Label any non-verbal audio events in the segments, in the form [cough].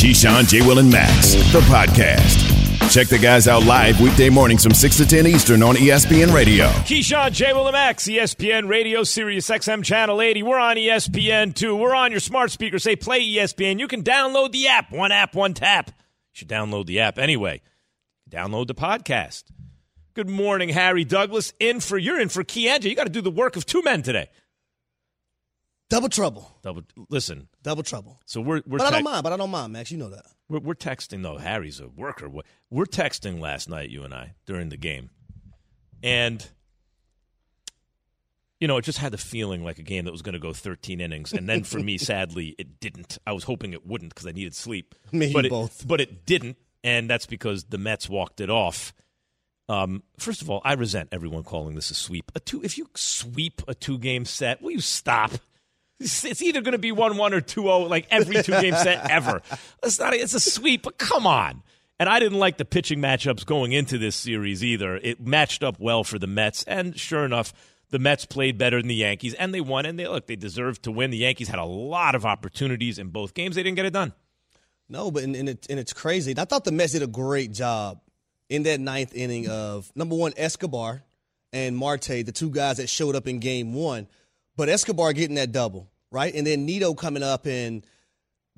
Keyshawn, J. Will, and Max, the podcast. Check the guys out live weekday mornings from 6 to 10 Eastern on ESPN Radio. Keyshawn, J. Will, and Max, ESPN Radio, Sirius XM Channel 80. We're on ESPN 2. We're on your smart speaker. Say play ESPN. You can download the app. One app, one tap. You should download the app anyway. Download the podcast. Good morning, Harry Douglas. In for you're in for Kianja. You got to do the work of two men today. Double trouble. Double listen. Double trouble. So we're we're But I don't mind. But I don't mind, Max. You know that. We're, we're texting though. Harry's a worker. We're- texting last night, you and I, during the game, and you know, it just had the feeling like a game that was going to go 13 innings, and then for me, [laughs] sadly, it didn't. I was hoping it wouldn't because I needed sleep. Me but you it, both. But it didn't, and that's because the Mets walked it off. Um, first of all, I resent everyone calling this a sweep. A two, if you sweep a two-game set, will you stop? It's either going to be one one or 2-0 like every two game set ever. It's not. It's a sweep, but come on. And I didn't like the pitching matchups going into this series either. It matched up well for the Mets, and sure enough, the Mets played better than the Yankees, and they won. And they look, they deserved to win. The Yankees had a lot of opportunities in both games. They didn't get it done. No, but and, and, it, and it's crazy. And I thought the Mets did a great job in that ninth inning of number one Escobar and Marte, the two guys that showed up in game one. But Escobar getting that double, right? And then Nido coming up and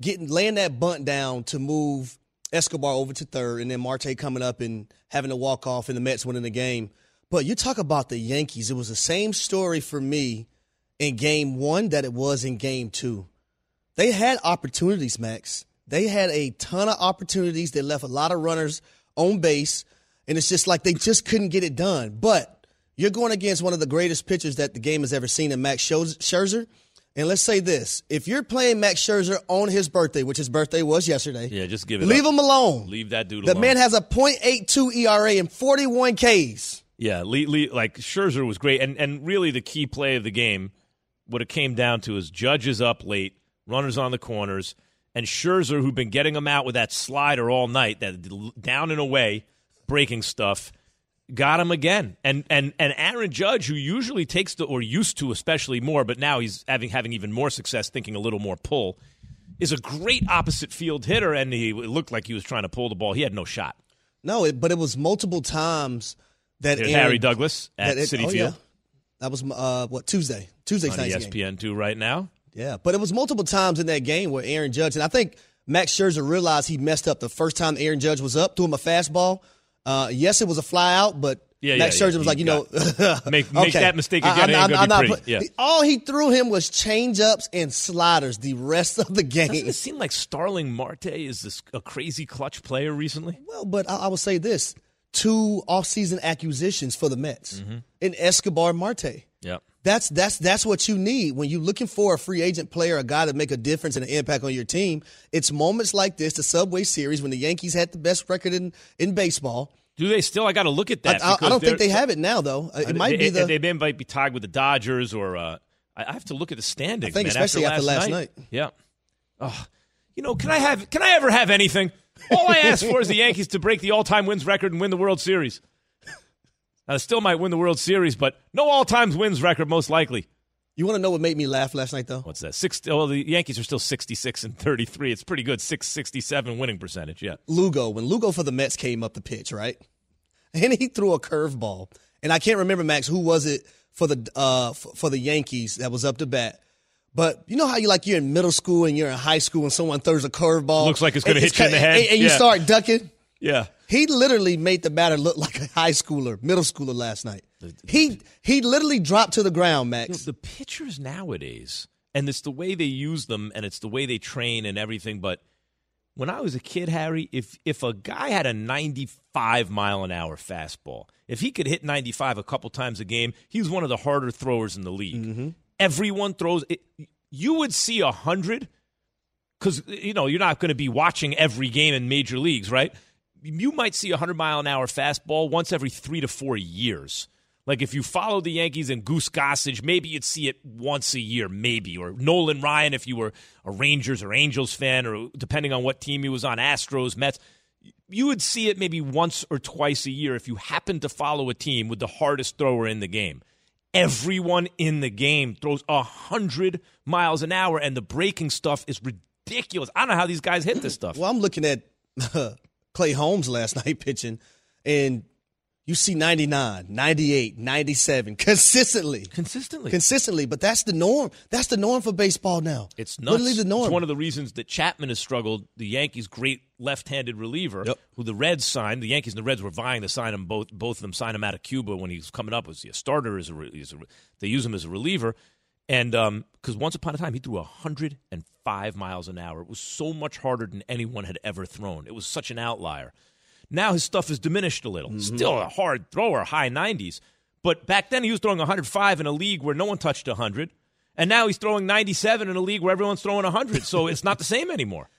getting laying that bunt down to move Escobar over to third, and then Marte coming up and having to walk off, and the Mets winning the game. But you talk about the Yankees. It was the same story for me in game one that it was in game two. They had opportunities, Max. They had a ton of opportunities. They left a lot of runners on base, and it's just like they just couldn't get it done. But you're going against one of the greatest pitchers that the game has ever seen in Max Scherzer. And let's say this if you're playing Max Scherzer on his birthday, which his birthday was yesterday, Yeah, just give it. leave up. him alone. Leave that dude the alone. man has a .82 ERA and 41 Ks. Yeah, Lee, Lee, like Scherzer was great, and and really the key play of the game, what it came down to is judges up late, runners on the corners, and Scherzer, who'd been getting them out with that slider all night, that down and away, breaking stuff, got him again. And and and Aaron Judge, who usually takes the or used to especially more, but now he's having having even more success, thinking a little more pull, is a great opposite field hitter, and he looked like he was trying to pull the ball. He had no shot. No, it, but it was multiple times that Aaron- Harry Douglas at it- City oh, Field. yeah. That was uh, what Tuesday, Tuesday on E night's game. ESPN two right now. Yeah, but it was multiple times in that game where Aaron Judge, and I think Max Scherzer realized he messed up the first time Aaron Judge was up, threw him a fastball. Uh, yes, it was a fly out, but Yeah, Max yeah, Scherzer yeah. was like, you know, [laughs] Make- make okay. that mistake I- again, gonna be not put- Yeah. All he threw him was changeups and sliders the rest of the Doesn't game. it seem like Starling Marte is this a crazy clutch player recently? Well, but I, I will say this: two offseason acquisitions for the Mets Mm-hmm. in Escobar Marte. Yep. That's that's that's what you need when you're looking for a free agent player, a guy to make a difference and an impact on your team. It's moments like this, the Subway Series, when the Yankees had the best record in in baseball. Do they still? I got to look at that. I- I don't think they're- have it now, though. Uh, It might they, be the. They, they might be tied with the Dodgers, or uh, I have to look at the standings. I think man, especially after last night. night. Yeah. Oh, you know, can I have? Can I ever have anything? All I ask for is the Yankees to break the all-time wins record and win the World Series. Now, they still might win the World Series, but no all-time wins record most likely. you want to know what made me laugh last night, though? what's that? Six. Well, the Yankees are still sixty-six and thirty-three. It's pretty good. Six sixty-seven winning percentage. Yeah. Lugo when Lugo for the Mets came up the pitch, right? [laughs] And he threw a curveball, and I can't remember Max who was it for the uh for the Yankees that was up to bat. But you know how you like you're in middle school and you're in high school and someone throws a curveball, Looks like it's gonna hit you in the head. and, and you Yeah. start ducking. Yeah. He literally made the batter look like a high schooler, middle schooler last night. He he literally dropped to the ground, You know, Max. the pitchers nowadays, and it's the way they use them, and it's the way they train and everything. But when I was a kid, Harry, if if a guy had a 95 mile an hour fastball, if he could hit 95 a couple times a game, he was one of the harder throwers in the league. Mm-hmm. Everyone throws it. You would see a hundred because you know you're not going to be watching every game in major leagues, right? You might see a hundred mile an hour fastball once every three to four years. Like if you follow the Yankees and Goose Gossage, maybe you'd see it once a year, maybe. Or Nolan Ryan, if you were a Rangers or Angels fan, or depending on what team he was on, Astros, Mets. You would see it maybe once or twice a year if you happen to follow a team with the hardest thrower in the game. Everyone in the game throws a hundred miles an hour, and the breaking stuff is ridiculous. I don't know how these guys hit this stuff. Well, I'm looking at [laughs] Clay Holmes last [laughs] night pitching, and you see 99, 98, 97 consistently. Consistently. Consistently, but that's the norm. That's the norm for baseball now. It's nuts. Literally the norm. It's one of the reasons that Chapman has struggled. The Yankees' great left-handed reliever, Yep. who the Reds signed. The Yankees and the Reds were vying to sign him. Both both of them signed him out of Cuba when he was coming up. Was he a starter? As a, as a they use him as a reliever, and because once upon a time he threw 105 miles an hour. It was so much harder than anyone had ever thrown. It was such an outlier. Now his stuff is diminished a little. Mm-hmm. Still a hard thrower, high 90s. But back then he was throwing 105 in a league where no one touched 100. And now he's throwing 97 in a league where everyone's throwing 100. So it's not the same anymore.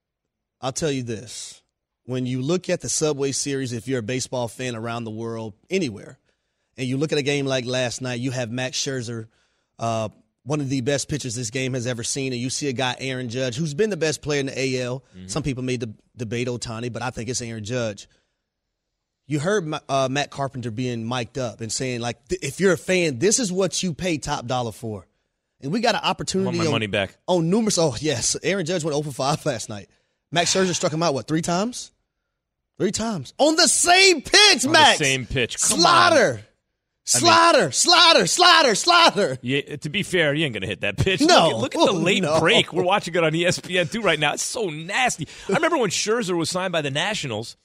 [laughs] I'll tell you this. When you look at the Subway Series, if you're a baseball fan around the world, anywhere, and you look at a game like last night, you have Max Scherzer, uh, one of the best pitchers this game has ever seen, and you see a guy, Aaron Judge, who's been the best player in the AL. Some people made the debate Ohtani, but I think it's Aaron Judge. You heard uh, Matt Carpenter being mic'd up and saying, like, if you're a fan, this is what you pay top dollar for. And we got an opportunity Want my on, money back. on numerous. Oh, yes. Aaron Judge went 0 for 5 last night. Max Scherzer struck him out, what, three times? Three times. On the same pitch, On the Max. same pitch. Come on. Slider. Slider, slider, slider, slider. Yeah, to be fair, he ain't to hit that pitch. No. Look at, look at the late no. break. We're watching it on ESPN two right now. It's so nasty. I remember when Scherzer was signed by the Nationals.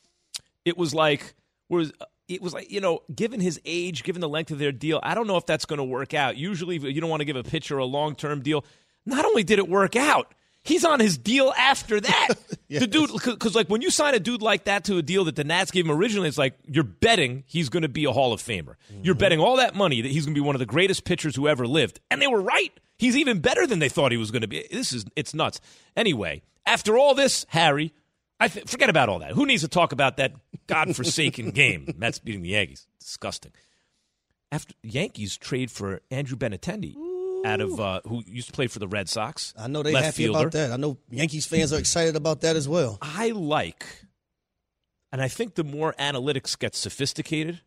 It was like was it was like you know, given his age, given the length of their deal, I don't know if that's going to work out. Usually, you don't want to give a pitcher a long term deal. Not only did it work out. He's on his deal after that. [laughs] The dude, because like when you sign a dude like that to a deal that the Nats gave him originally, it's like you're betting he's going to be a Hall of Famer. You're mm-hmm. betting all that money that he's going to be one of the greatest pitchers who ever lived, and they were right. He's even better than they thought he was going to be. This is it's nuts. Anyway, after all this, Harry, I th- forget about all that. Who needs to talk about that godforsaken [laughs] game? Mets beating the Yankees. Disgusting. After Yankees trade for Andrew Benintendi out of uh, who used to play for the Red Sox. I know they left happy fielder. about that. I know Yankees fans are excited about that as well. I like, and I think the more analytics get sophisticated,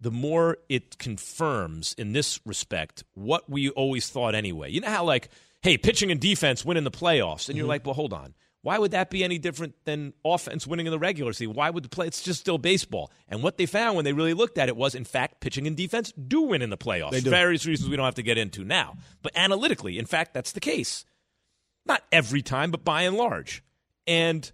the more it confirms in this respect what we always thought anyway. You know how, like, hey, pitching and defense win in the playoffs, and you're like, well, hold on. Why would that be any different than offense winning in the regular season? Why would the play? It's just still baseball. And what they found when they really looked at it was, in fact, pitching and defense do win in the playoffs. They do. Various reasons we don't have to get into now. But analytically, in fact, that's the case. Not every time, but by and large. And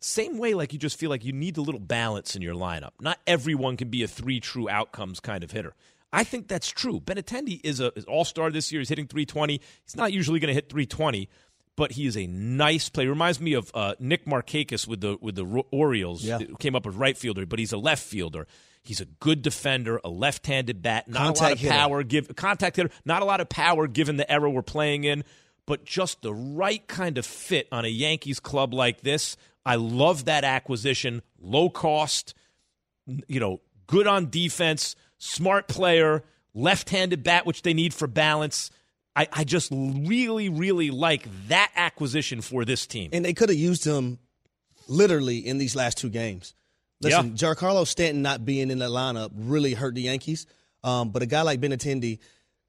same way, like you just feel like you need a little balance in your lineup. Not everyone can be a three true outcomes kind of hitter. I think that's true. Benintendi is a all star this year. He's hitting 320. He's not usually going to hit 320, but he is a nice player. Reminds me of uh, Nick Markakis with the with the Ro- Orioles. Yeah. Who Came up as right fielder, but he's a left fielder. He's a good defender, a left-handed bat, not a lot of hitter. power. Give contact hitter, not a lot of power given the era we're playing in, but just the right kind of fit on a Yankees club like this. I love that acquisition. Low cost, you know, good on defense, smart player, left-handed bat, which they need for balance. I, I just really, really like that acquisition for this team. And they could have used him literally in these last two games. Listen, Yeah. Giancarlo Stanton not being in the lineup really hurt the Yankees. Um, but a guy like Benintendi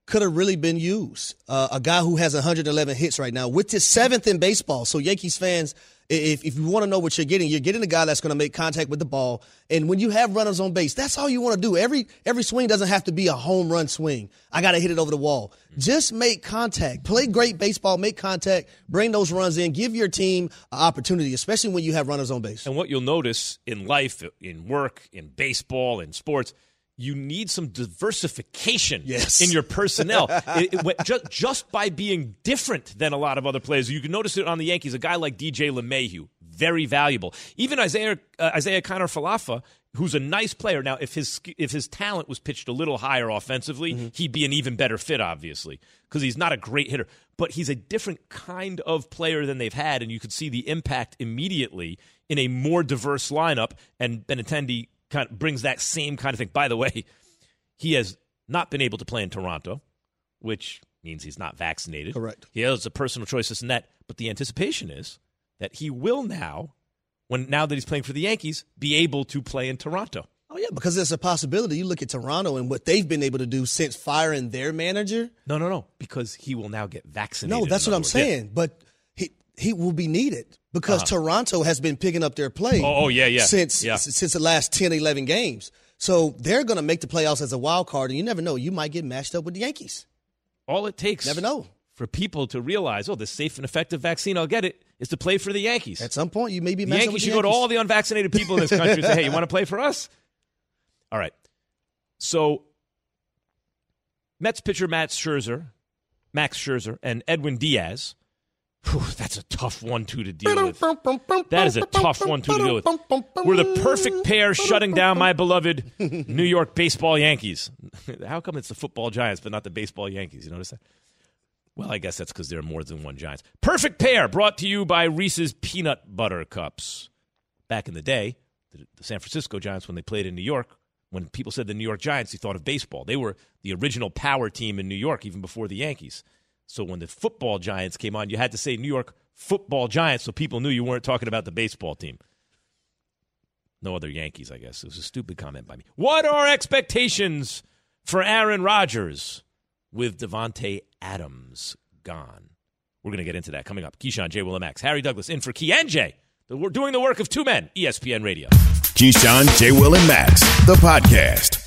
could have really been used. Uh, a guy who has 111 hits right now, which is seventh in baseball. So Yankees fans, if, if you want to know what you're getting, you're getting a guy that's going to make contact with the ball. And when you have runners on base, that's all you want to do. Every every swing doesn't have to be a home run swing. I got to hit it over the wall. Just make contact. Play great baseball. Make contact. Bring those runs in. Give your team an opportunity, especially when you have runners on base. And what you'll notice in life, in work, in baseball, in sports, you need some diversification Yes. in your personnel. [laughs] It- it went- just, just by being different than a lot of other players. You can notice it on the Yankees. A guy like DJ LeMahieu, very valuable. Even Isiah uh, Isiah Kiner-Falefa, who's a nice player. Now, if his if his talent was pitched a little higher offensively, he'd be an even better fit, obviously, because he's not a great hitter. But he's a different kind of player than they've had, and you could see the impact immediately in a more diverse lineup. And Benintendi kind of brings that same kind of thing. By the way, he has not been able to play in Toronto, which means he's not vaccinated. Correct. He has a personal choice, this and that. But the anticipation is that he will now, when now that he's playing for the Yankees, be able to play in Toronto. Oh yeah, because there's a possibility. You look at Toronto and what they've been able to do since firing their manager. No, no, no, because he will now get vaccinated. No, that's what I'm words. Yeah. saying. But he will be needed because Toronto has been picking up their play. Uh-huh. Oh, oh, yeah, yeah. Since Yeah. since the last 10, 11 games. So they're going to make the playoffs as a wild card, and you never know. You might get matched up with the Yankees. All it takes Never know. for people to realize, oh, the safe and effective vaccine, I'll get it, is to play for the Yankees. At some point, you may be the Yankees should go to all the unvaccinated people in this country and say, hey, you [laughs] want to play for us? All right. So, Mets pitcher Matt Scherzer, Max Scherzer, and Edwin Diaz. Whew, that's a tough one-two to deal with. That is a tough one-two to deal with. We're the perfect pair shutting down my beloved New York baseball Yankees. [laughs] How come it's the football Giants but not the baseball Yankees? You notice that? Well, I guess that's because there are more than one Giants. Perfect pair brought to you by Reese's Peanut Butter Cups. Back in the day, the, the San Francisco Giants, when they played in New York, when people said the New York Giants, you thought of baseball. They were the original power team in New York, even before the Yankees. So when the football Giants came on, you had to say New York Football Giants so people knew you weren't talking about the baseball team. No other Yankees, I guess. It was a stupid comment by me. What are expectations for Aaron Rodgers with Davante Adams gone? We're going to get into that coming up. Keyshawn, J. Will, and Max, Harry Douglas in for Key and Jay. We're doing the work of two men, ESPN Radio. Keyshawn, J. Will, and Max, the podcast.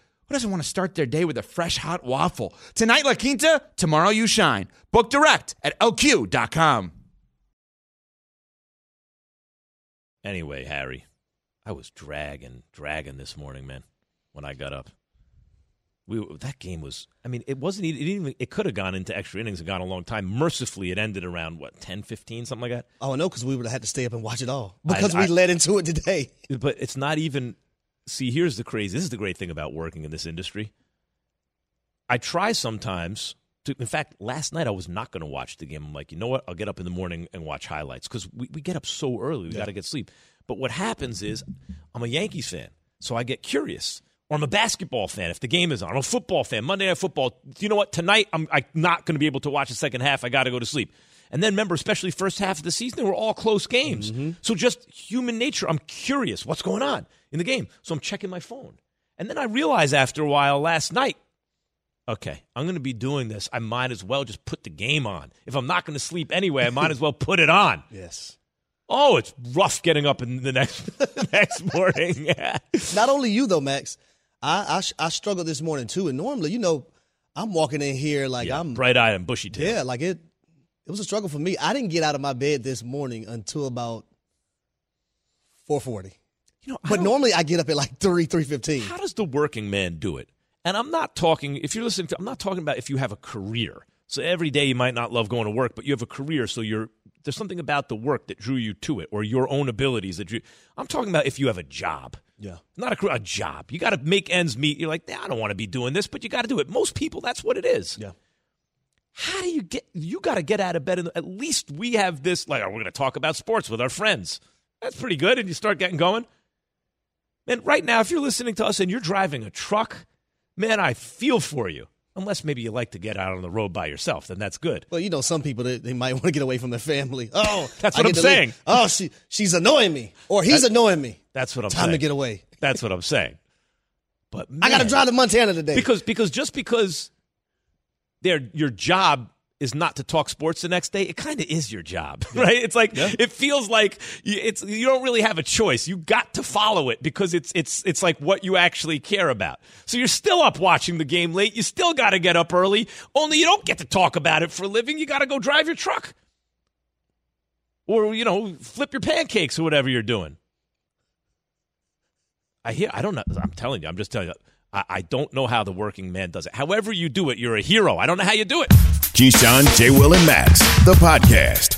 who doesn't want to start their day with a fresh hot waffle? Tonight, La Quinta, tomorrow, you shine. Book direct at lq.com. Anyway, Harry, I was dragging, dragging this morning, man, when I got up. We that game was. I mean, it wasn't. It didn't even. It could have gone into extra innings and gone a long time. Mercifully, it ended around what 10, 15, something like that. Oh, no, because we would have had to stay up and watch it all because I- we led into it today. But it's not even. See, here's the crazy. This is the great thing about working in this industry. I try sometimes to. In fact, last night I was not going to watch the game. I'm like, you know what? I'll get up in the morning and watch highlights because we, we get up so early. We got to get sleep. But what happens is, I'm a Yankees fan, so I get curious. Or I'm a basketball fan if the game is on. I'm a football fan. Monday Night Football. You know what? Tonight I'm, I'm not going to be able to watch the second half. I got to go to sleep. And then remember, especially first half of the season, they were all close games. Mm-hmm. So just human nature. I'm curious what's going on in the game. So I'm checking my phone. And then I realized after a while last night, okay, I'm going to be doing this. I might as well just put the game on. If I'm not going to sleep anyway, I might as well put it on. Yes. Oh, it's rough getting up in the next [laughs] next morning. [laughs] Not only you though, Max. I I, I struggled this morning too, and normally, you know, I'm walking in here like yeah, I'm bright eyed and bushy tail. yeah, like it. It was a struggle for me. I didn't get out of my bed this morning until about four forty. You know, I But normally I get up at like three three fifteen. how does the working man do it? And I'm not talking, if you're listening to, I'm not talking about if you have a career. So every day you might not love going to work, but you have a career, so you're, there's something about the work that drew you to it or your own abilities that you I'm talking about if you have a job. Yeah. Not a, a job. You got to make ends meet. You're like, nah, I don't want to be doing this, but you got to do it. Most people, that's what it is. Yeah. How do you get, you got to get out of bed. And at least we have this, like, oh, we're going to talk about sports with our friends. That's pretty good. And you start getting going. Man, right now, if you're listening to us and you're driving a truck, man, I feel for you. Unless maybe you like to get out on the road by yourself, then that's good. Well, you know, some people they, they might [laughs] want to get away from their family. Oh, [laughs] That's what get I'm to leave. saying. Oh, she she's annoying me, or he's annoying me. That's what I'm saying. Time saying. to get away. That's what I'm saying. But I got to drive to Montana today. because because just because their your job is not to talk sports the next day, it kind of is your job, [laughs] right? It's like yeah. it feels like you, it's you don't really have a choice. You got to follow it because it's it's it's like what you actually care about. So you're still up watching the game late. You still got to get up early. Only you don't get to talk about it for a living. You got to go drive your truck, or you know, flip your pancakes or whatever you're doing. I hear. I don't know. I'm telling you. I'm just telling you. I, I don't know how the working man does it. However you do it, you're a hero. I don't know how you do it. Keyshawn, J. Will, and Max, the podcast.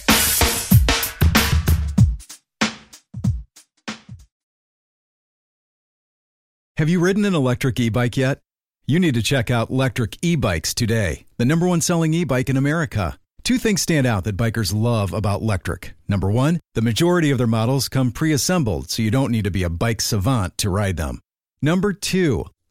Have you ridden an electric e bike yet? You need to check out Lectric E Bikes today, the number one selling e bike in America. Two things stand out that bikers love about Lectric. Number one, the majority of their models come pre assembled, so you don't need to be a bike savant to ride them. Number two,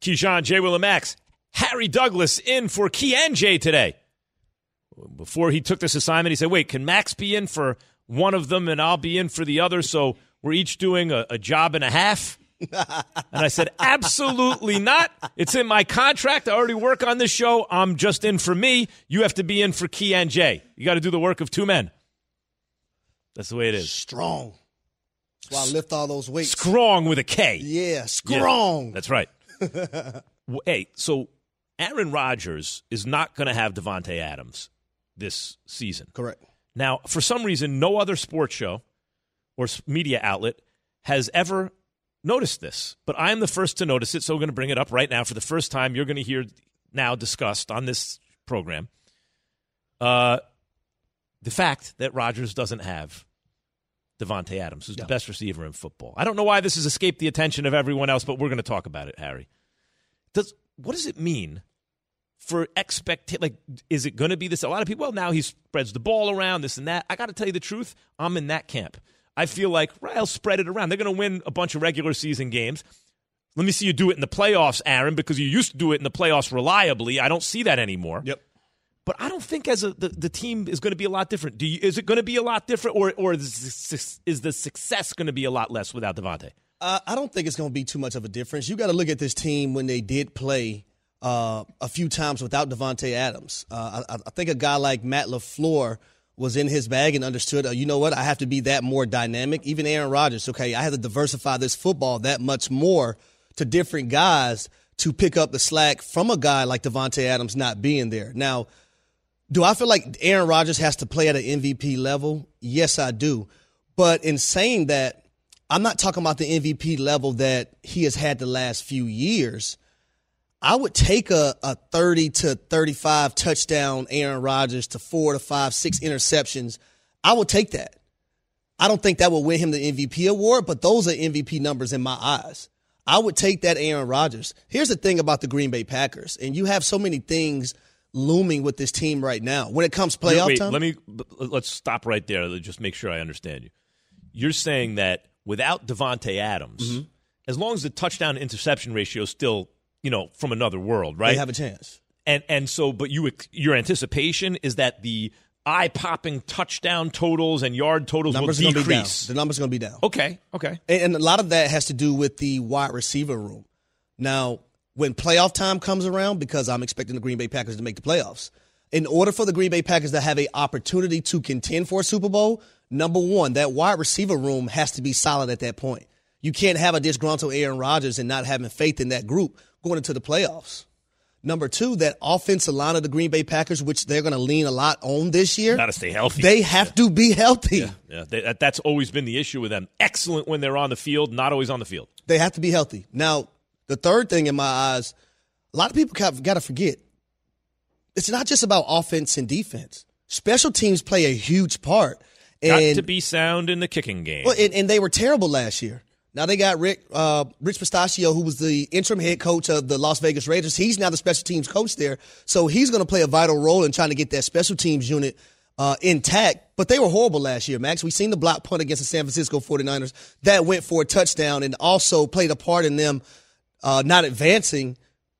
Keyshawn, J. Will, and Max. Harry Douglas in for Key and J today. Before he took this assignment, he said, wait, can Max be in for one of them and I'll be in for the other? So we're each doing a, a job and a half? [laughs] and I said, absolutely not. It's in my contract. I already work on this show. I'm just in for me. You have to be in for Key and J. You got to do the work of two men. That's the way it is. Strong. That's why I lift all those weights. Strong with a K. Yeah, strong. Yeah, that's right. [laughs] hey, so Aaron Rodgers is not going to have Davante Adams this season. Correct. Now, for some reason, no other sports show or media outlet has ever noticed this, but I am the first to notice it, so we're going to bring it up right now for the first time. You're going to hear now discussed on this program uh, the fact that Rodgers doesn't have Davante Adams, who's the best receiver in football. I don't know why this has escaped the attention of everyone else, but we're going to talk about it, Harry. Does what does it mean for expect? Like, is it going to be this? A lot of people. Well, now he spreads the ball around, this and that. I got to tell you the truth. I'm in that camp. I feel like right, I'll spread it around. They're going to win a bunch of regular season games. Let me see you do it in the playoffs, Aaron, because you used to do it in the playoffs reliably. I don't see that anymore. Yep. But I don't think as a, the, the team is going to be a lot different. You, is it going to be a lot different, or or is, the success going to be a lot less without Davante? Uh, I don't think it's going to be too much of a difference. You got to look at this team when they did play uh, a few times without Davante Adams. Uh, I, I, think a guy like Matt LaFleur was in his bag and understood. Uh, you know what? I have to be that more dynamic. Even Aaron Rodgers. Okay, I have to diversify this football that much more to different guys to pick up the slack from a guy like Davante Adams not being there. Now do I feel like Aaron Rodgers has to play at an MVP level? Yes, I do. But in saying that, I'm not talking about the MVP level that he has had the last few years. I would take a, a 30 to 35 touchdown Aaron Rodgers to four to five, six interceptions. I would take that. I don't think that will win him the MVP award, but those are MVP numbers in my eyes. I would take that Aaron Rodgers. Here's the thing about the Green Bay Packers, and you have so many things – looming with this team right now when it comes playoff Wait, time? Let me let's stop right there. Let's just make sure I understand you. You're saying that without Davante Adams, mm-hmm. as long as the touchdown interception ratio is still, you know, from another world, right? They have a chance. And and so, but you your anticipation is that the eye popping touchdown totals and yard totals numbers will decrease. The numbers are going to be down. Okay, okay. And, and a lot of that has to do with the wide receiver room. Now, when playoff time comes around, because I'm expecting the Green Bay Packers to make the playoffs, in order for the Green Bay Packers to have a opportunity to contend for a Super Bowl, number one, that wide receiver room has to be solid at that point. You can't have a disgruntled Aaron Rodgers and not having faith in that group going into the playoffs. Number two, that offensive line of the Green Bay Packers, which they're going to lean a lot on this year, Got to stay healthy. they have to be healthy. yeah, they, that, that's always been the issue with them. Excellent when they're on the field, not always on the field. They have to be healthy. Now, the third thing in my eyes, a lot of people got to forget, it's not just about offense and defense. Special teams play a huge part. Got to be sound in the kicking game. well, and, and they were terrible last year. Now they got Rick uh, Rich Bisaccia, who was the interim head coach of the Las Vegas Raiders. He's now the special teams coach there, so he's going to play a vital role in trying to get that special teams unit uh, intact. But they were horrible last year, Max. We've seen the block punt against the San Francisco 49ers that went for a touchdown and also played a part in them uh, not advancing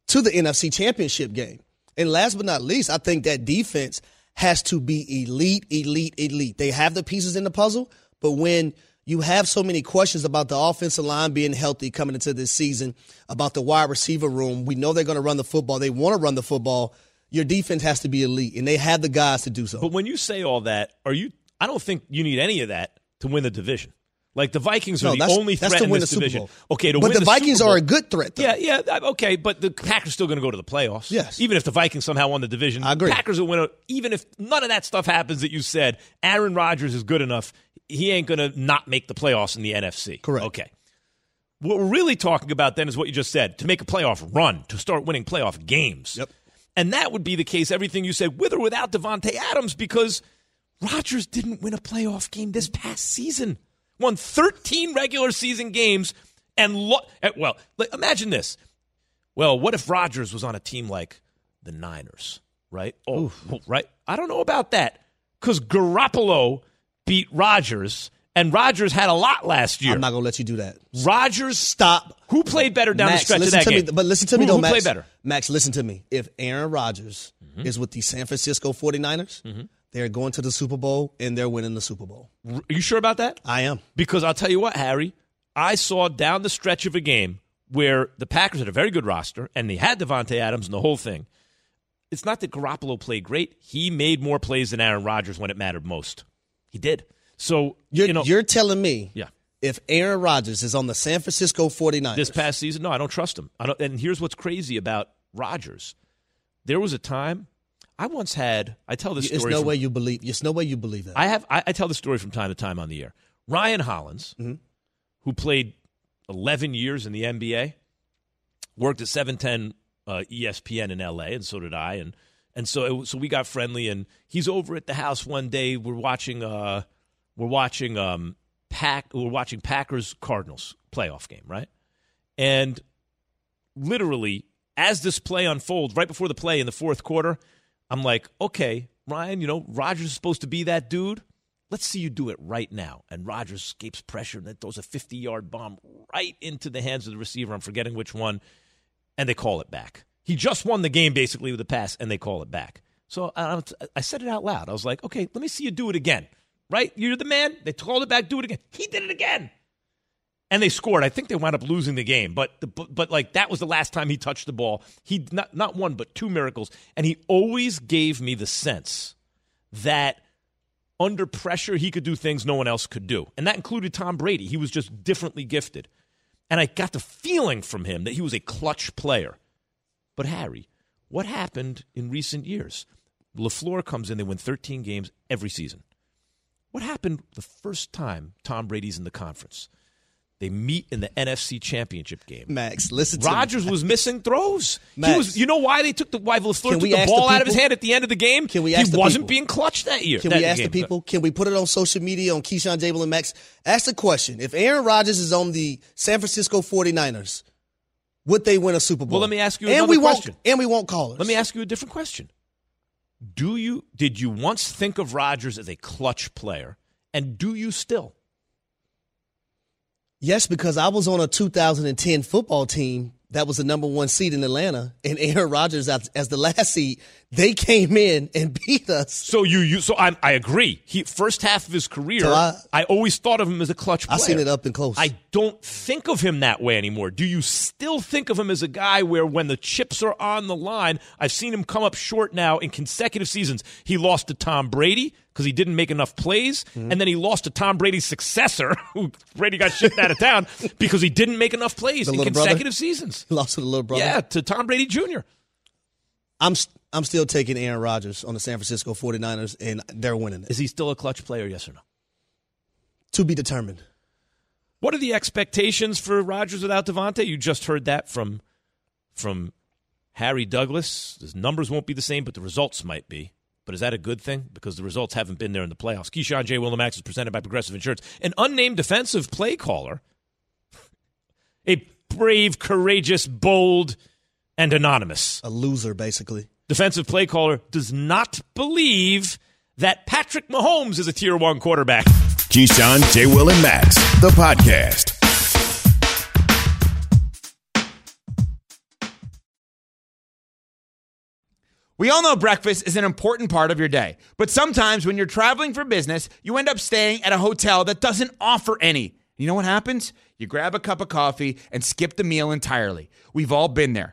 to the NFC Championship game. And last but not least, I think that defense has to be elite, elite, elite. They have the pieces in the puzzle, but when you have so many questions about the offensive line being healthy coming into this season, about the wide receiver room, we know they're going to run the football. They want to run the football. Your defense has to be elite, and they have the guys to do so. But when you say all that, are you? I don't think you need any of that to win the division. Like the Vikings are No, the that's- only threat to in win this the Super division. Bowl. Okay, to but win the Vikings are a good threat, though. Yeah, yeah, okay, but the Packers still going to go to the playoffs. Yes. even if the Vikings somehow won the division, I agree. Packers will win. Even if none of that stuff happens that you said, Aaron Rodgers is good enough. He ain't going to not make the playoffs in the NFC. Correct. Okay. What we're really talking about then is what you just said: to make a playoff run, to start winning playoff games. Yep. And that would be the case. Everything you said, with or without Davante Adams, because Rodgers didn't win a playoff game this past season. Won 13 regular season games and lo- eh, well, like, imagine this. Well, what if Rodgers was on a team like the Niners, right? Oh, right. I don't know about that because Garoppolo beat Rodgers, and Rodgers had a lot last year. I'm not going to let you do that. Rodgers, Stop. who played better down Max, the stretch of that to game? Me, but listen to me, who, though, who Max. played better? Mm-hmm. Max, listen to me. If Aaron Rodgers is with the San Francisco 49ers, Mm-hmm. They're going to the Super Bowl and they're winning the Super Bowl. Are you sure about that? I am. Because I'll tell you what, Harry, I saw down the stretch of a game where the Packers had a very good roster and they had Davante Adams and the whole thing. It's not that Garoppolo played great. He made more plays than Aaron Rodgers when it mattered most. He did. So, You're, you know, you're telling me yeah. if Aaron Rodgers is on the San Francisco 49ers, This past season, no, I don't trust him. I don't, and here's what's crazy about Rodgers. There was a time I once had. I tell this there's story. no from- way you believe. There's no way you believe that. I have. I, I tell the story from time to time on the air. Ryan Hollins, Mm-hmm. who played 11 years in the NBA, worked at 710 uh, ESPN in LA, and so did I. And and so it, so we got friendly. And he's over at the house one day. We're watching. Uh, we're watching. Um, Pack. We're watching Packers Cardinals playoff game, right? And literally, as this play unfolds, right before the play in the fourth quarter, I'm like, okay, Ryan, you know, Rodgers is supposed to be that dude. Let's see you do it right now. And Rodgers escapes pressure and then throws a 50 yard bomb right into the hands of the receiver. I'm forgetting which one. And they call it back. He just won the game basically with a pass, and they call it back. So uh, I, I said it out loud. I was like, okay, let me see you do it again. Right? You're the man. They called it back, do it again. He did it again and they scored. I think they wound up losing the game, but the, but, like that was the last time he touched the ball. He not not one but two miracles, and he always gave me the sense that under pressure he could do things no one else could do, and that included Tom Brady. He was just differently gifted, and I got the feeling from him that he was a clutch player. But Harry, what happened in recent years? LaFleur comes in, they win 13 games every season. What happened the first time Tom Brady's in the conference? They meet in the NFC Championship game. Max, listen. Rodgers was missing throws. He Max. was, you know why they took the why LaFleur took the ball the out of his hand at the end of the game? Can we he ask the wasn't people? being clutch that year. Can that we ask game. the people? Can we put it on social media on Keyshawn J. Will and Max? Ask the question. If Aaron Rodgers is on the San Francisco 49ers, would they win a Super Bowl? Well, let me ask you and another we question. Won't, and we won't call it. Let me ask you a different question. Do you did you once think of Rodgers as a clutch player, and do you still? Yes, because I was on a 2010 football team that was the number one seed in Atlanta, and Aaron Rodgers as, as the last seed. They came in and beat us. So you you so I I agree. He first half of his career, So I- I, always thought of him as a clutch player. I seen it up and close. I don't think of him that way anymore. Do you still think of him as a guy where when the chips are on the line, I've seen him come up short now in consecutive seasons. He lost to Tom Brady because he didn't make enough plays, Mm-hmm. and then he lost to Tom Brady's successor, [laughs] who Brady got shipped out of town [laughs] because he didn't make enough plays The in little brother? consecutive seasons. He lost to the little brother. Yeah, to Tom Brady Jr. I'm I'm still taking Aaron Rodgers on the San Francisco 49ers, and they're winning it. Is he still a clutch player? Yes or no? To be determined. What are the expectations for Rodgers without Davante? You just heard that from from Harry Douglas. His numbers won't be the same, but the results might be. But is that a good thing? Because the results haven't been there in the playoffs. Keyshawn J. Willimax is presented by Progressive Insurance. An unnamed defensive play caller, [laughs] a brave, courageous, bold, and anonymous A loser, basically. defensive play caller, does not believe that Patrick Mahomes is a tier one quarterback. Keyshawn, J. Will, and Max, the podcast. We all know breakfast is an important part of your day, but sometimes when you're traveling for business, you end up staying at a hotel that doesn't offer any. You know what happens? You grab a cup of coffee and skip the meal entirely. We've all been there.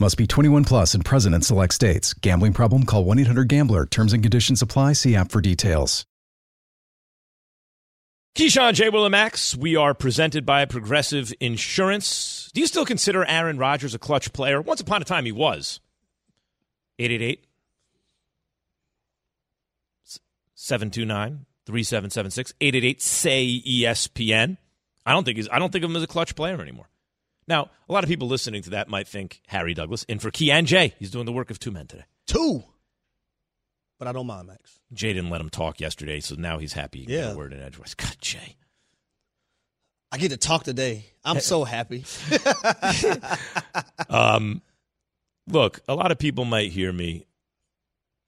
Must be 21 plus and present in select states. Gambling problem? Call 1 800 Gambler. Terms and conditions apply. See app for details. Keyshawn J. Will and Max, we are presented by Progressive Insurance. Do you still consider Aaron Rodgers a clutch player? Once upon a time, he was. 888 729 3776 888 say ESPN. I don't think he's I don't think of him as a clutch player anymore. Now, a lot of people listening to that might think Harry Douglas and for Key and Jay. He's doing the work of two men today. Two. But I don't mind, Max. Jay didn't let him talk yesterday, so now he's happy he Yeah. word in edgewise. God, Jay. I get to talk today. I'm so happy. [laughs] Um, look, a lot of people might hear me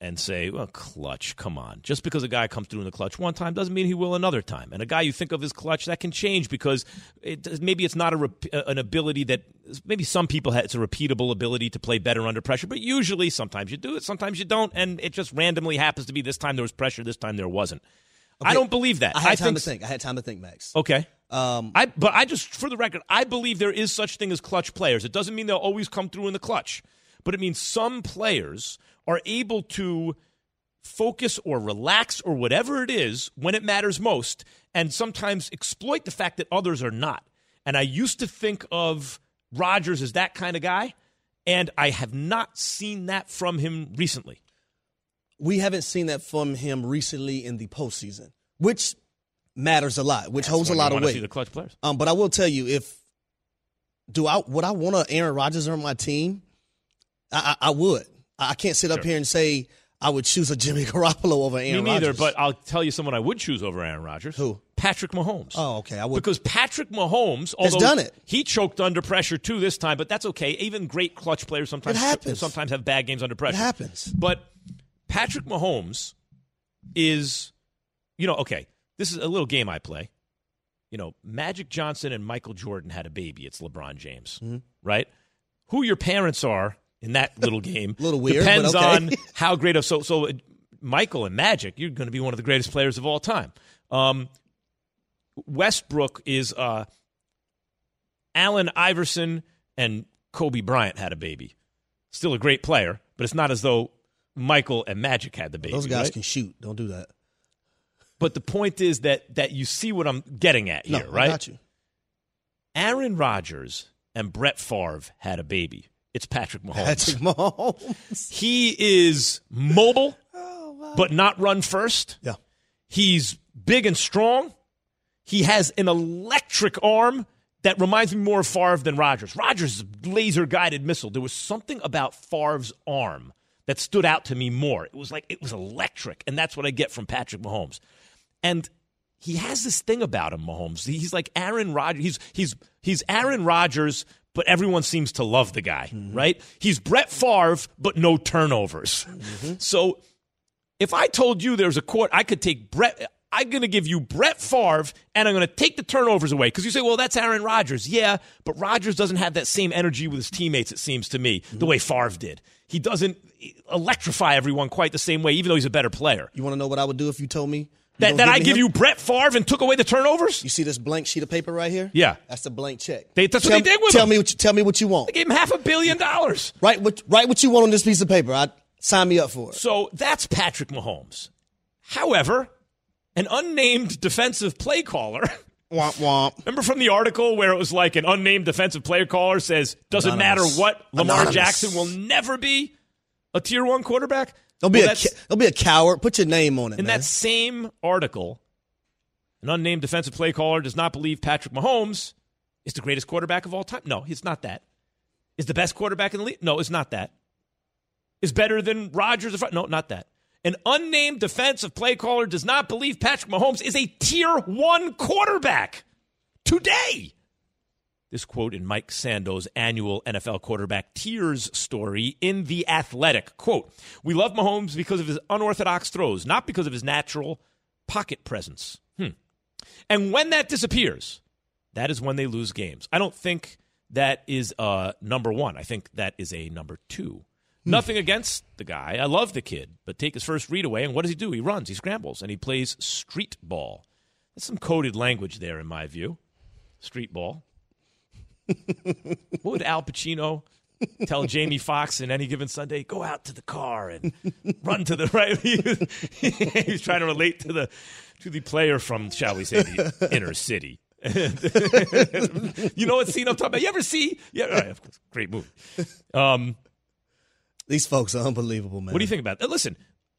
and say, well, clutch, come on. Just because a guy comes through in the clutch one time doesn't mean he will another time. And a guy you think of as clutch, that can change because it, maybe it's not a rep- an ability that maybe some people have, it's a repeatable ability to play better under pressure, but usually sometimes you do it, sometimes you don't. And it just randomly happens to be this time there was pressure, this time there wasn't. I don't believe that. I had time think to think. I had time to think, Max. Okay. Um, I but I just for the record, I believe there is such thing as clutch players. It doesn't mean they'll always come through in the clutch, but it means some players are able to focus or relax or whatever it is when it matters most and sometimes exploit the fact that others are not. And I used to think of Rodgers as that kind of guy, and I have not seen that from him recently. we haven't seen that from him recently in the postseason, which matters a lot, which holds a lot of weight. the clutch players. Um, but I will tell you, if do I would I want to Aaron Rodgers on my team? I, I, I would. I can't sit up here and say I would choose a Jimmy [laughs] Garoppolo over Aaron. Me neither, Rodgers. but I'll tell you someone I would choose over Aaron Rodgers. Who? Patrick Mahomes. oh, okay, I would. Because Patrick Mahomes, Has done it. he choked under pressure too this time, but that's okay. Even great clutch players sometimes It happens. sometimes have bad games under pressure. it happens. But Patrick Mahomes is, you know, okay. This is a little game I play. You know, Magic Johnson and Michael Jordan had a baby. It's LeBron James, Mm-hmm. right? Who your parents are in that little game [laughs] Little weird, depends okay. on [laughs] how great of so so. uh, Michael and Magic, you're going to be one of the greatest players of all time. Um, Westbrook is uh, Allen Iverson and Kobe Bryant had a baby. Still a great player, but it's not as though Michael and Magic had the baby. Those guys right? can shoot. Don't do that. But the point is that that you see what I'm getting at No, here, I right? got you. Aaron Rodgers and Brett Favre had a baby. It's Patrick Mahomes. Patrick Mahomes. [laughs] He is mobile, oh, but not run first. Yeah. He's big and strong. He has an electric arm that reminds me more of Favre than Rodgers. Rodgers is a laser guided missile. There was something about Favre's arm that stood out to me more. It was like it was electric, and that's what I get from Patrick Mahomes. And he has this thing about him, Mahomes. He's like Aaron Rodgers. He's he's he's Aaron Rodgers, but everyone seems to love the guy, mm-hmm. right? He's Brett Favre, but no turnovers. Mm-hmm. So if I told you there's a court, I could take Brett. I'm going to give you Brett Favre, and I'm going to take the turnovers away because you say, "Well, that's Aaron Rodgers." Yeah, but Rodgers doesn't have that same energy with his teammates. It seems to me the mm-hmm. way Favre did. He doesn't electrify everyone quite the same way, even though he's a better player. You want to know what I would do if you told me? You That, that I give him? you Brett Favre and took away the turnovers. You see this blank sheet of paper right here? Yeah. That's the blank check. They- that's what tell, they did with Tell him. me what you, tell me what you want. They gave him half a billion dollars. Write what write what you want on this piece of paper. I sign me up for it. So that's Patrick Mahomes. However, an unnamed defensive play caller. [laughs] Womp womp. Remember from the article where it was like an unnamed defensive player caller says, doesn't matter what, Lamar Anonymous. Jackson will never be a tier one quarterback? Don't be a don't be a coward. Put your name on it. in man. that same article, an unnamed defensive play caller does not believe Patrick Mahomes is the greatest quarterback of all time. No, it's not that. Is the best quarterback in the league? No, it's not that. Is better than Rodgers? No, not that. An unnamed defensive play caller does not believe Patrick Mahomes is a tier one quarterback today. This quote in Mike Sando's annual NFL quarterback tiers story in The Athletic. Quote, We love Mahomes because of his unorthodox throws, not because of his natural pocket presence. Hmm. And when that disappears, that is when they lose games. I don't think that is uh, number one. I think that is a number two. Nothing against the guy. I love the kid, but take his first read away, and what does he do? He runs, he scrambles, and he plays street ball. That's some coded language there, in my view. Street ball. What would Al Pacino tell Jamie Foxx in any given Sunday? Go out to the car and run to the right. [laughs] He was, he was trying to relate to the to the player from, shall we say, the inner city. [laughs] you know what scene I'm talking about? You ever see? Yeah, right, of course. great movie. Um, These folks are unbelievable, man. what do you think about that? Listen,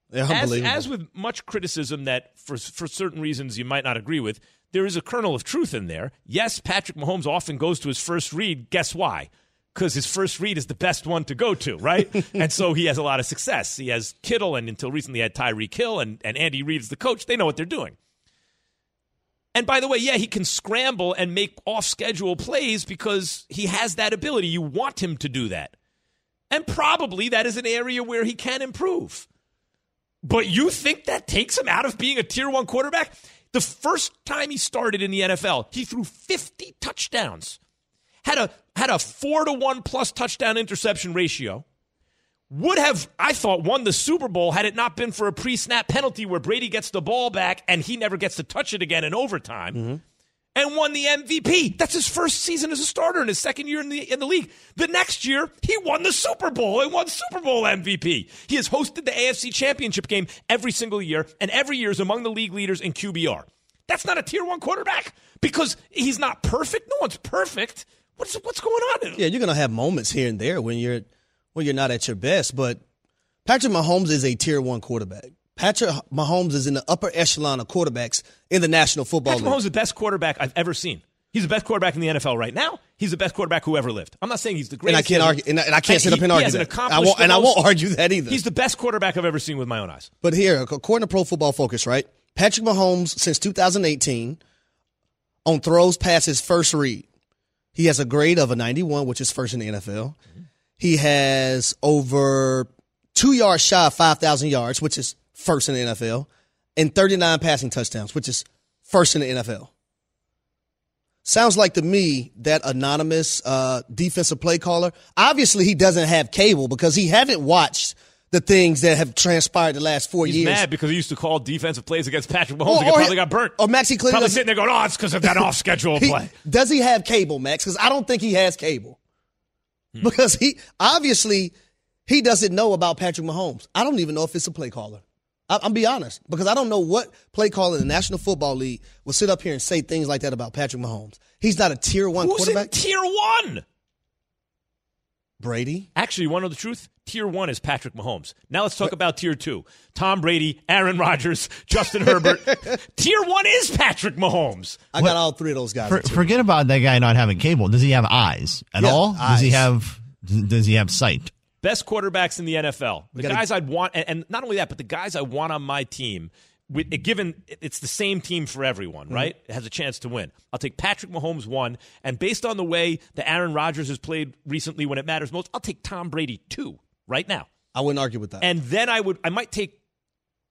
They're as, as with much criticism that for for certain reasons you might not agree with, there is a kernel of truth in there. Yes, Patrick Mahomes often goes to his first read. Guess why? Because his first read is the best one to go to, right? [laughs] and so he has a lot of success. He has Kittle, and until recently had Tyreek Hill, and, and Andy Reid is the coach. They know what they're doing. And by the way, yeah, he can scramble and make off schedule plays because he has that ability. You want him to do that. And probably that is an area where he can improve. But you think that takes him out of being a tier one quarterback? The first time he started in the NFL, he threw 50 touchdowns, had a had a four to one plus touchdown interception ratio. Would have, I thought, won the Super Bowl had it not been for a pre snap penalty where Brady gets the ball back and he never gets to touch it again in overtime mm-hmm. And won the MVP. That's his first season as a starter in his second year in the in the league. The next year, he won the Super Bowl and won Super Bowl MVP. He has hosted the AFC Championship game every single year, and every year is among the league leaders in QBR. That's not a tier one quarterback because he's not perfect. No one's perfect. What's what's going on? yeah, you're gonna have moments here and there when you're when you're not at your best, but Patrick Mahomes is a tier one quarterback. Patrick Mahomes is in the upper echelon of quarterbacks in the National Football Patrick League. Mahomes is the best quarterback I've ever seen. He's the best quarterback in the NFL right now. He's the best quarterback who ever lived. I'm not saying he's the and greatest. I can't argue, and I, and I can't sit he- up and argue that. I accomplished won't, and I won't argue that either. He's the best quarterback I've ever seen with my own eyes. But here, according to Pro Football Focus, right? Patrick Mahomes since 2018 on throws past his first read, he has a grade of a 91, which is first in the NFL. He has over two yards shy of 5,000 yards, which is first in the NFL, and 39 passing touchdowns, which is first in the NFL. Sounds like to me that anonymous uh, defensive play caller. Obviously, he doesn't have cable because he haven't watched the things that have transpired the last four He's years. mad because he used to call defensive plays against Patrick Mahomes Or- and he or probably he- got burnt. or Maxie Cleveland Probably sitting there going, oh, it's because of that [laughs] off schedule He- play. does he have cable, Max? Because I don't think he has cable. Hmm. [laughs] Because he obviously he doesn't know about Patrick Mahomes. I don't even know if it's a play caller. I, I'm be honest because I don't know what play caller in the National Football League will sit up here and say things like that about Patrick Mahomes. He's not a tier one Who's in quarterback. tier one? Brady. Actually, you want to know the truth? Tier one is Patrick Mahomes. Now let's talk about tier two. Tom Brady, Aaron Rodgers, Justin [laughs] Herbert. tier one is Patrick Mahomes. I got all three of those guys. For, forget about that guy not having cable. Does he have eyes at Yeah, all? Does he have? Does he have sight? Best quarterbacks in the NFL. The gotta- guys I'd want, and, not only that, but the guys I want on my team with, given it's the same team for everyone, Mm-hmm. right? It has a chance to win. I'll take Patrick Mahomes one, and based on the way that Aaron Rodgers has played recently when it matters most, I'll take Tom Brady two right now. I wouldn't argue with that. And then I would I might take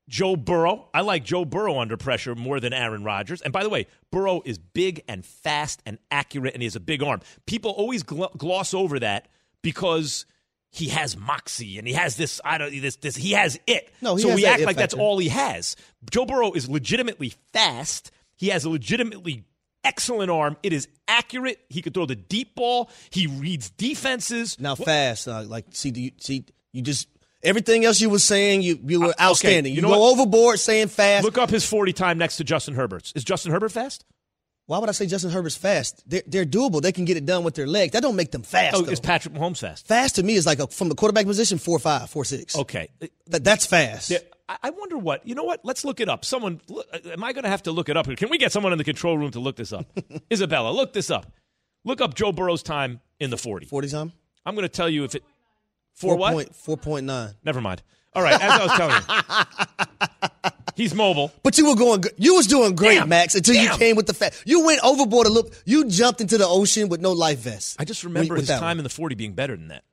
Joe Burrow. I like Joe Burrow under pressure more than Aaron Rodgers. And by the way, Burrow is big and fast and accurate, and he has a big arm. People always gl- gloss over that because he has moxie and he has this. I don't this this. He has it. No, he so we act like that's all he has. Joe Burrow is legitimately fast. He has a legitimately excellent arm. It is accurate. He could throw the deep ball. He reads defenses. now fast, uh, like see, do you see, you just everything else you were saying, you you were Uh, okay, outstanding. you You, know go what? overboard saying fast. Look up his forty time next to Justin Herbert's. Is Justin Herbert fast? Why would I say Justin Herbert's fast? They're, they're doable. They can get it done with their legs. That don't make them fast. Oh, though. is Patrick Mahomes fast? fast to me is like a, from the quarterback position, four five, four six. Okay. That, that's fast. Yeah, I wonder what. You know what? Let's look it up. Someone, uh, am I going to have to look it up? Here. Can we get someone in the control room to look this up? [laughs] Isabella, look this up. Look up Joe Burrow's time in the 40. Forty time. I'm going to tell you if it. For what? Point, four point nine. Never mind. All right, as I was telling you. [laughs] He's mobile. But you were going. You was doing great, Damn. Max, until you came with the fact. You went overboard a little. You jumped into the ocean with no life vest. I just remember his time one. in the 40 being better than that.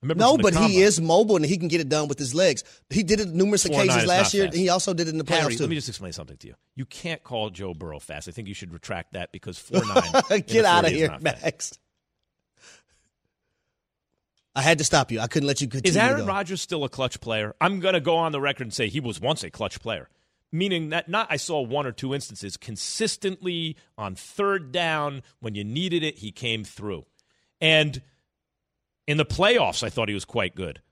Remember No, but he is mobile and he can get it done with his legs. He did it numerous Four occasions last year. fast. He also did it in the playoffs Harry, too. let me just explain something to you. You can't call Joe Burrow fast. I think you should retract that because 4 9. [laughs] Get out of here, Max. I had to stop you. I couldn't let you continue. Is Aaron. Rodgers still a clutch player? I'm going to go on the record and say he was once a clutch player. Meaning that not I saw one or two instances consistently on third down when you needed it, he came through. And in the playoffs, I thought he was quite good.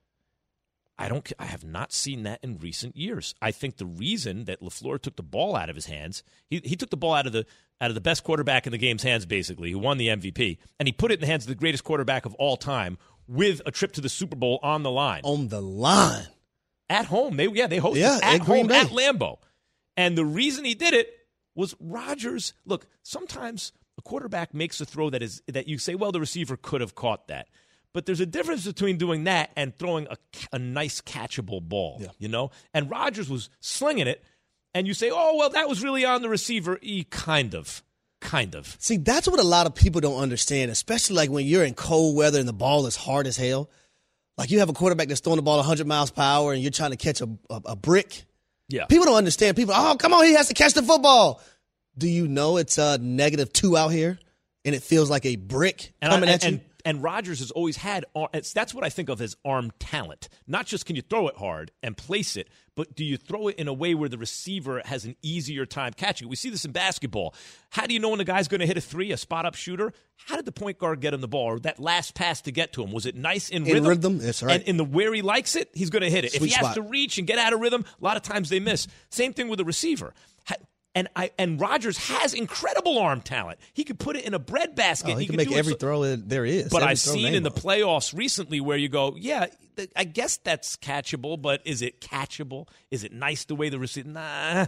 I don't. I have not seen that in recent years. I think the reason that LaFleur took the ball out of his hands, he, he took the ball out of the out of the best quarterback in the game's hands, basically, who won the MVP, and he put it in the hands of the greatest quarterback of all time, with a trip to the Super Bowl on the line on the line? at home. They yeah they hosted Yeah, at at home Bay. at Lambeau, and the reason he did it was Rodgers. Look, sometimes a quarterback makes a throw that is that you say, well, the receiver could have caught that. But there's a difference between doing that and throwing a, a nice catchable ball, Yeah. you know. And Rodgers was slinging it, and you say, "Oh, well, that was really on the receiver." E kind of, kind of. See, that's what a lot of people don't understand, especially like when you're in cold weather and the ball is hard as hell. Like you have a quarterback that's throwing the ball 100 miles per hour and you're trying to catch a, a, a brick. Yeah, People don't understand. People, oh, come on, he has to catch the football. Do you know it's a negative two out here and it feels like a brick and coming I, at you? And, Rodgers has always had that's what I think of as arm talent. Not just can you throw it hard and place it, but do you throw it in a way where the receiver has an easier time catching it? We see this in basketball. How do you know when a guy's going to hit a three, a spot up shooter? How did the point guard get him the ball? Or that last pass to get to him was it nice in, In rhythm? rhythm, that's right. And in the where he likes it, he's going to hit it. if Sweet he has to reach and get out of rhythm, a lot of times they miss. Same thing with the receiver. Ha- And I and Rodgers has incredible arm talent. He could put it in a bread basket. oh, he, can could make do every so- throw that there is. but Every I've seen in the playoffs recently where you go, yeah, th- I guess that's catchable, but is it catchable? Is it nice the way the receiver? Nah.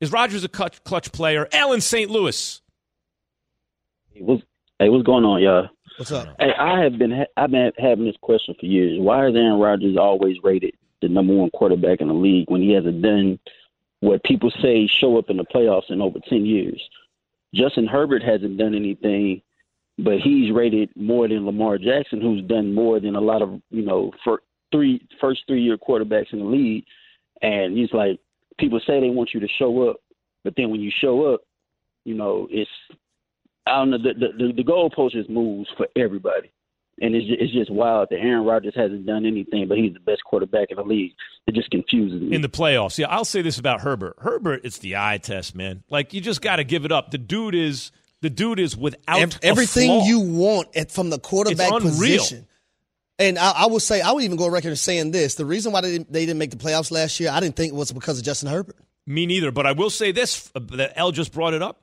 Is Rodgers a clutch, clutch player? L in St. Louis. Hey, what's, hey, what's going on, y'all? What's up? Hey, I have been ha- I've been having this question for years. Why is Aaron Rodgers always rated the number one quarterback in the league when he hasn't done what people say show up in the playoffs in over ten years? Justin Herbert hasn't done anything, but he's rated more than Lamar Jackson, who's done more than a lot of you know for three first three year quarterbacks in the league. And he's like, people say they want you to show up, but then when you show up, you know it's I don't know. The the, the goalpost just moves for everybody, and it's just, it's just wild that Aaron Rodgers hasn't done anything, but he's the best quarterback in the league. It just confuses me. in the playoffs. Yeah, I'll say this about Herbert. Herbert, it's the eye test, man. Like you just got to give it up. The dude is the dude is without Ev- a everything flaw. you want at, from the quarterback It's position. And I, I will say, I would even go on record saying this: the reason why they didn't, they didn't make the playoffs last year, I didn't think it was because of Justin Herbert. Me neither. But I will say this: uh, that L just brought it up.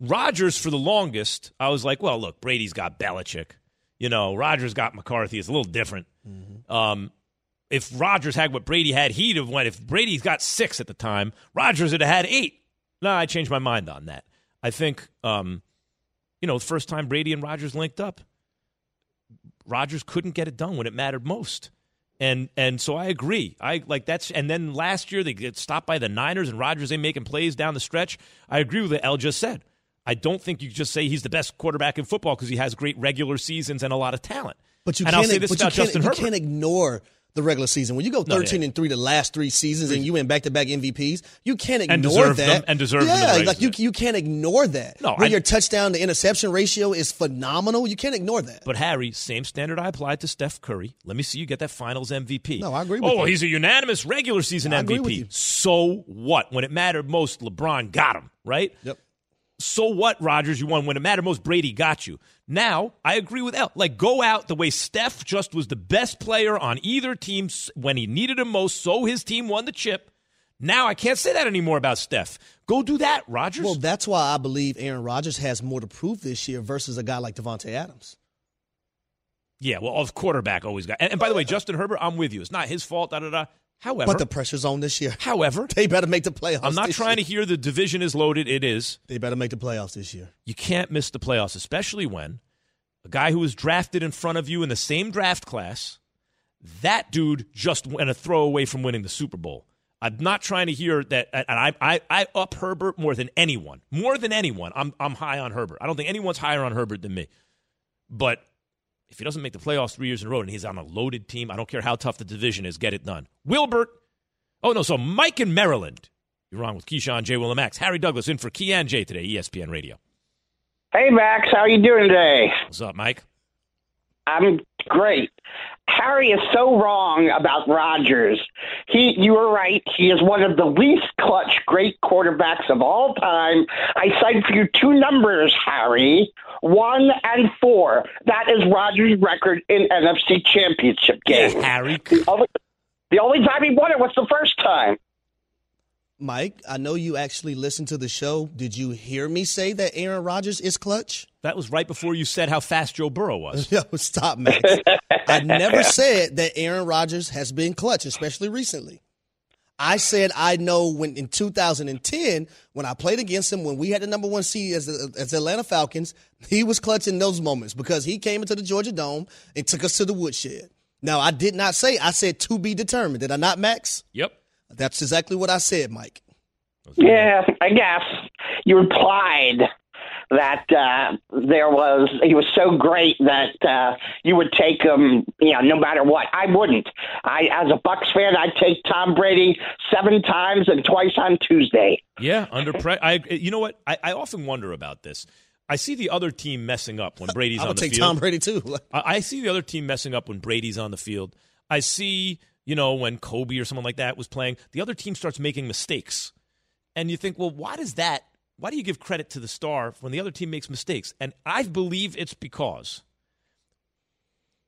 Rodgers for the longest, I was like, well, look, Brady's got Belichick. You know, Rodgers got McCarthy. It's a little different. Um, if Rodgers had what Brady had, he'd have went. If Brady's got six at the time, Rodgers would have had eight. No, I changed my mind on that. I think, um, you know, the first time Brady and Rodgers linked up, Rodgers couldn't get it done when it mattered most. And and so I agree. I like that's and then last year they get stopped by the Niners and Rodgers ain't making plays down the stretch. I agree with what El just said. I don't think you just say he's the best quarterback in football because he has great regular seasons and a lot of talent. But you and can't, I'll say this about you can't, you can't ignore the regular season. When you go No, 13 yeah. and 3 the last three seasons and you win back to back MVPs, you can't ignore And deserve that. them- and deserve Yeah, like you, you can't ignore that. No, when I- your touchdown to interception ratio is phenomenal, you can't ignore that. But Harry, same standard I applied to Steph Curry. Let me see you get that Finals MVP. No, I agree with oh, you. he's a unanimous regular season I MVP. So what? When it mattered most, LeBron got him, right? Yep. So what, Rodgers? You won. When it mattered most, Brady got you. Now, I agree with L. Like, go out the way Steph just was the best player on either team when he needed him most, so his team won the chip. Now, I can't say that anymore about Steph. Go do that, Rodgers. Well, that's why I believe Aaron Rodgers has more to prove this year versus a guy like Davante Adams. yeah, well, of quarterback always got. And, and by the oh, way, Justin Herbert, I'm with you. It's not his fault, da da da. However, But the pressure's on this year. however, [laughs] They better make the playoffs. I'm not trying to hear the division is loaded. It is. They better make the playoffs this year. You can't miss the playoffs, especially when a guy who was drafted in front of you in the same draft class, that dude just went a throw away from winning the Super Bowl. I'm not trying to hear that, and I, I, I up Herbert more than anyone. More than anyone, I'm, I'm high on Herbert. I don't think anyone's higher on Herbert than me. But if he doesn't make the playoffs three years in a row and he's on a loaded team, I don't care how tough the division is, get it done. Wilbert, oh no, so Mike in Maryland. You're wrong with Keyshawn J. Will and Max. Harry Douglas in for Key and J today, ESPN Radio. Hey, Max, how you doing today? What's up, Mike? I'm great. Harry is so wrong about Rodgers. He, you were right. He is one of the least clutch great quarterbacks of all time. I cite for you two numbers, Harry. One and four. That is Rodgers' record in NFC Championship games. Harry. The only, the only time he won it was the first time. Mike, I know you actually listened to the show. Did you hear me say that Aaron Rodgers is clutch? That was right before you said how fast Joe Burrow was. [laughs] Yo, stop, Max. I never said that Aaron Rodgers has been clutch, especially recently. I said I know when in 2010 when I played against him when we had the number one seed as the, as the Atlanta Falcons, he was clutch in those moments because he came into the Georgia Dome and took us to the woodshed. Now I did not say I said to be determined. Did I not, Max? Yep. That's exactly what I said, Mike. Yeah, I guess you implied that uh, there was he was so great that uh, you would take him, you know, no matter what. I wouldn't. I, as a Bucks fan, I'd take Tom Brady seven times and twice on Tuesday. Yeah, under pressure. I, you know what? I, I often wonder about this. I see the other team messing up when Brady's [laughs] on I on would the take. Tom Brady too. I, I see the other team messing up when Brady's on the field. I see, you know, when Kobe or someone like that was playing, the other team starts making mistakes. And you think, well, why does that? Why do you give credit to the star when the other team makes mistakes? And I believe it's because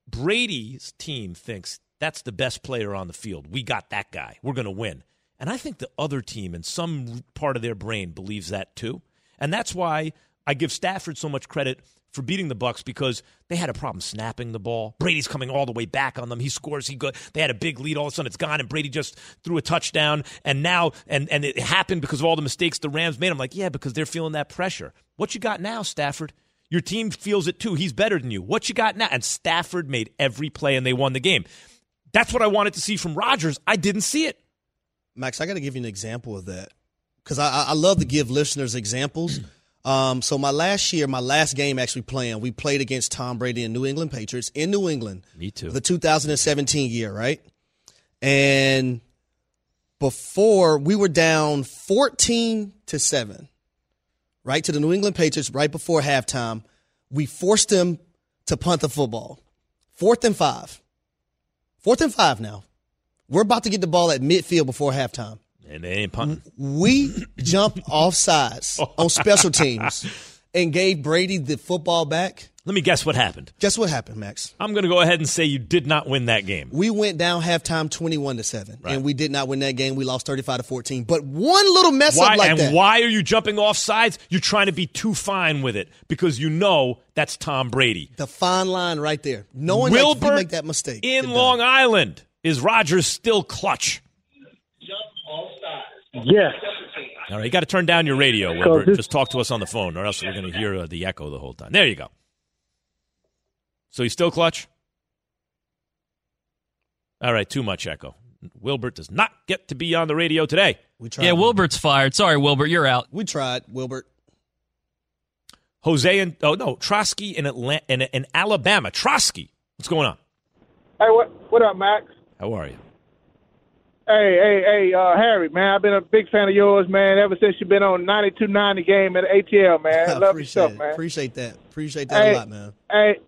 Brady's team thinks that's the best player on the field. We got that guy. We're going to win. And I think the other team in some part of their brain believes that too. And that's why I give Stafford so much credit for beating the Bucks because they had a problem snapping the ball. Brady's coming all the way back on them. He scores. He go, They had a big lead. All of a sudden, it's gone, and Brady just threw a touchdown. And now, and and it happened because of all the mistakes the Rams made. I'm like, yeah, because they're feeling that pressure. What you got now, Stafford? Your team feels it too. He's better than you. What you got now? And Stafford made every play, and they won the game. That's what I wanted to see from Rodgers. I didn't see it. Max, I got to give you an example of that because I, I love to give listeners examples. Um, so my last year, my last game actually playing, we played against Tom Brady and New England Patriots in New England. Me too. The 2017 year, right? And before we were down 14 to seven, right to the New England Patriots right before halftime. We forced them to punt the football. Fourth and five. Fourth and five now. We're about to get the ball at midfield before halftime. And they ain't punting. We jumped off sides on special teams and gave Brady the football back. Let me guess what happened. Guess what happened, Max? I'm going to go ahead and say you did not win that game. We went down halftime 21 to 7 Right. and we did not win that game. We lost 35 to 14. But one little mess Why up like and that. And why are you jumping off sides? You're trying to be too fine with it because you know that's Tom Brady. The fine line right there. No one if you make that mistake. in it done. Long Island is Rodgers still clutch? Yes. All right, you got to turn down your radio, Wilbert. this- Just talk to us on the phone, or else we're going to hear uh, the echo the whole time. There you go. So he's still clutch. All right, too much echo. Wilbert does not get to be on the radio today. We tried. Yeah, Wilbert's fired. Sorry, Wilbert, you're out. We tried, Wilbert. Jose and oh no, Trotsky in Atlanta, in, in Alabama. Trotsky, what's going on? Hey, what what up, Max? How are you? Hey, hey, hey, uh, Harry, man, I've been a big fan of yours, man, ever since you've been on 92.90 game at ATL, man. [laughs] I Love appreciate it. man. Appreciate that. Appreciate that Hey, a lot, man. Hey,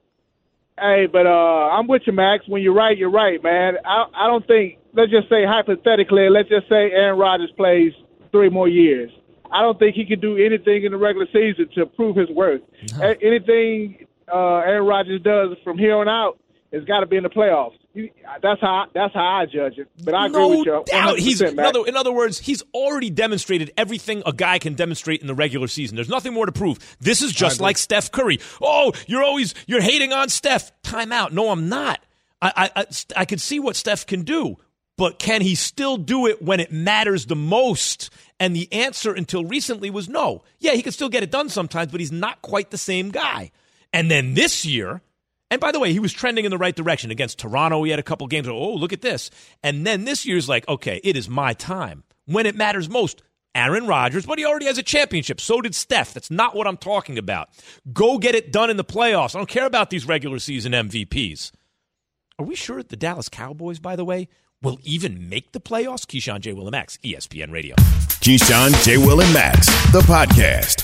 hey, but uh, I'm with you, Max. When you're right, you're right, man. I I don't think. Let's just say hypothetically, let's just say Aaron Rodgers plays three more years. I don't think he can do anything in the regular season to prove his worth. A- anything uh, Aaron Rodgers does from here on out has got to be in the playoffs. You- That's how that's how I judge it. But I agree with you. doubt. He's in other, in other words, he's already demonstrated everything a guy can demonstrate in the regular season. There's nothing more to prove. This is just like Steph Curry. Oh, you're always you're hating on Steph. Time out. No, I'm not. I I I, I could see what Steph can do, but can he still do it when it matters the most? And the answer until recently was no. Yeah, he can still get it done sometimes, but he's not quite the same guy. And then this year, and by the way, he was trending in the right direction against Toronto. He had a couple games. Oh, look at this. And then this year's like, okay, it is my time when it matters most. Aaron Rodgers, but he already has a championship. So did Steph. That's not what I'm talking about. Go get it done in the playoffs. I don't care about these regular season MVPs. Are we sure the Dallas Cowboys, by the way, will even make the playoffs? Keyshawn J. Willem X, ESPN Radio. Keyshawn, J. Will, and Max, the podcast.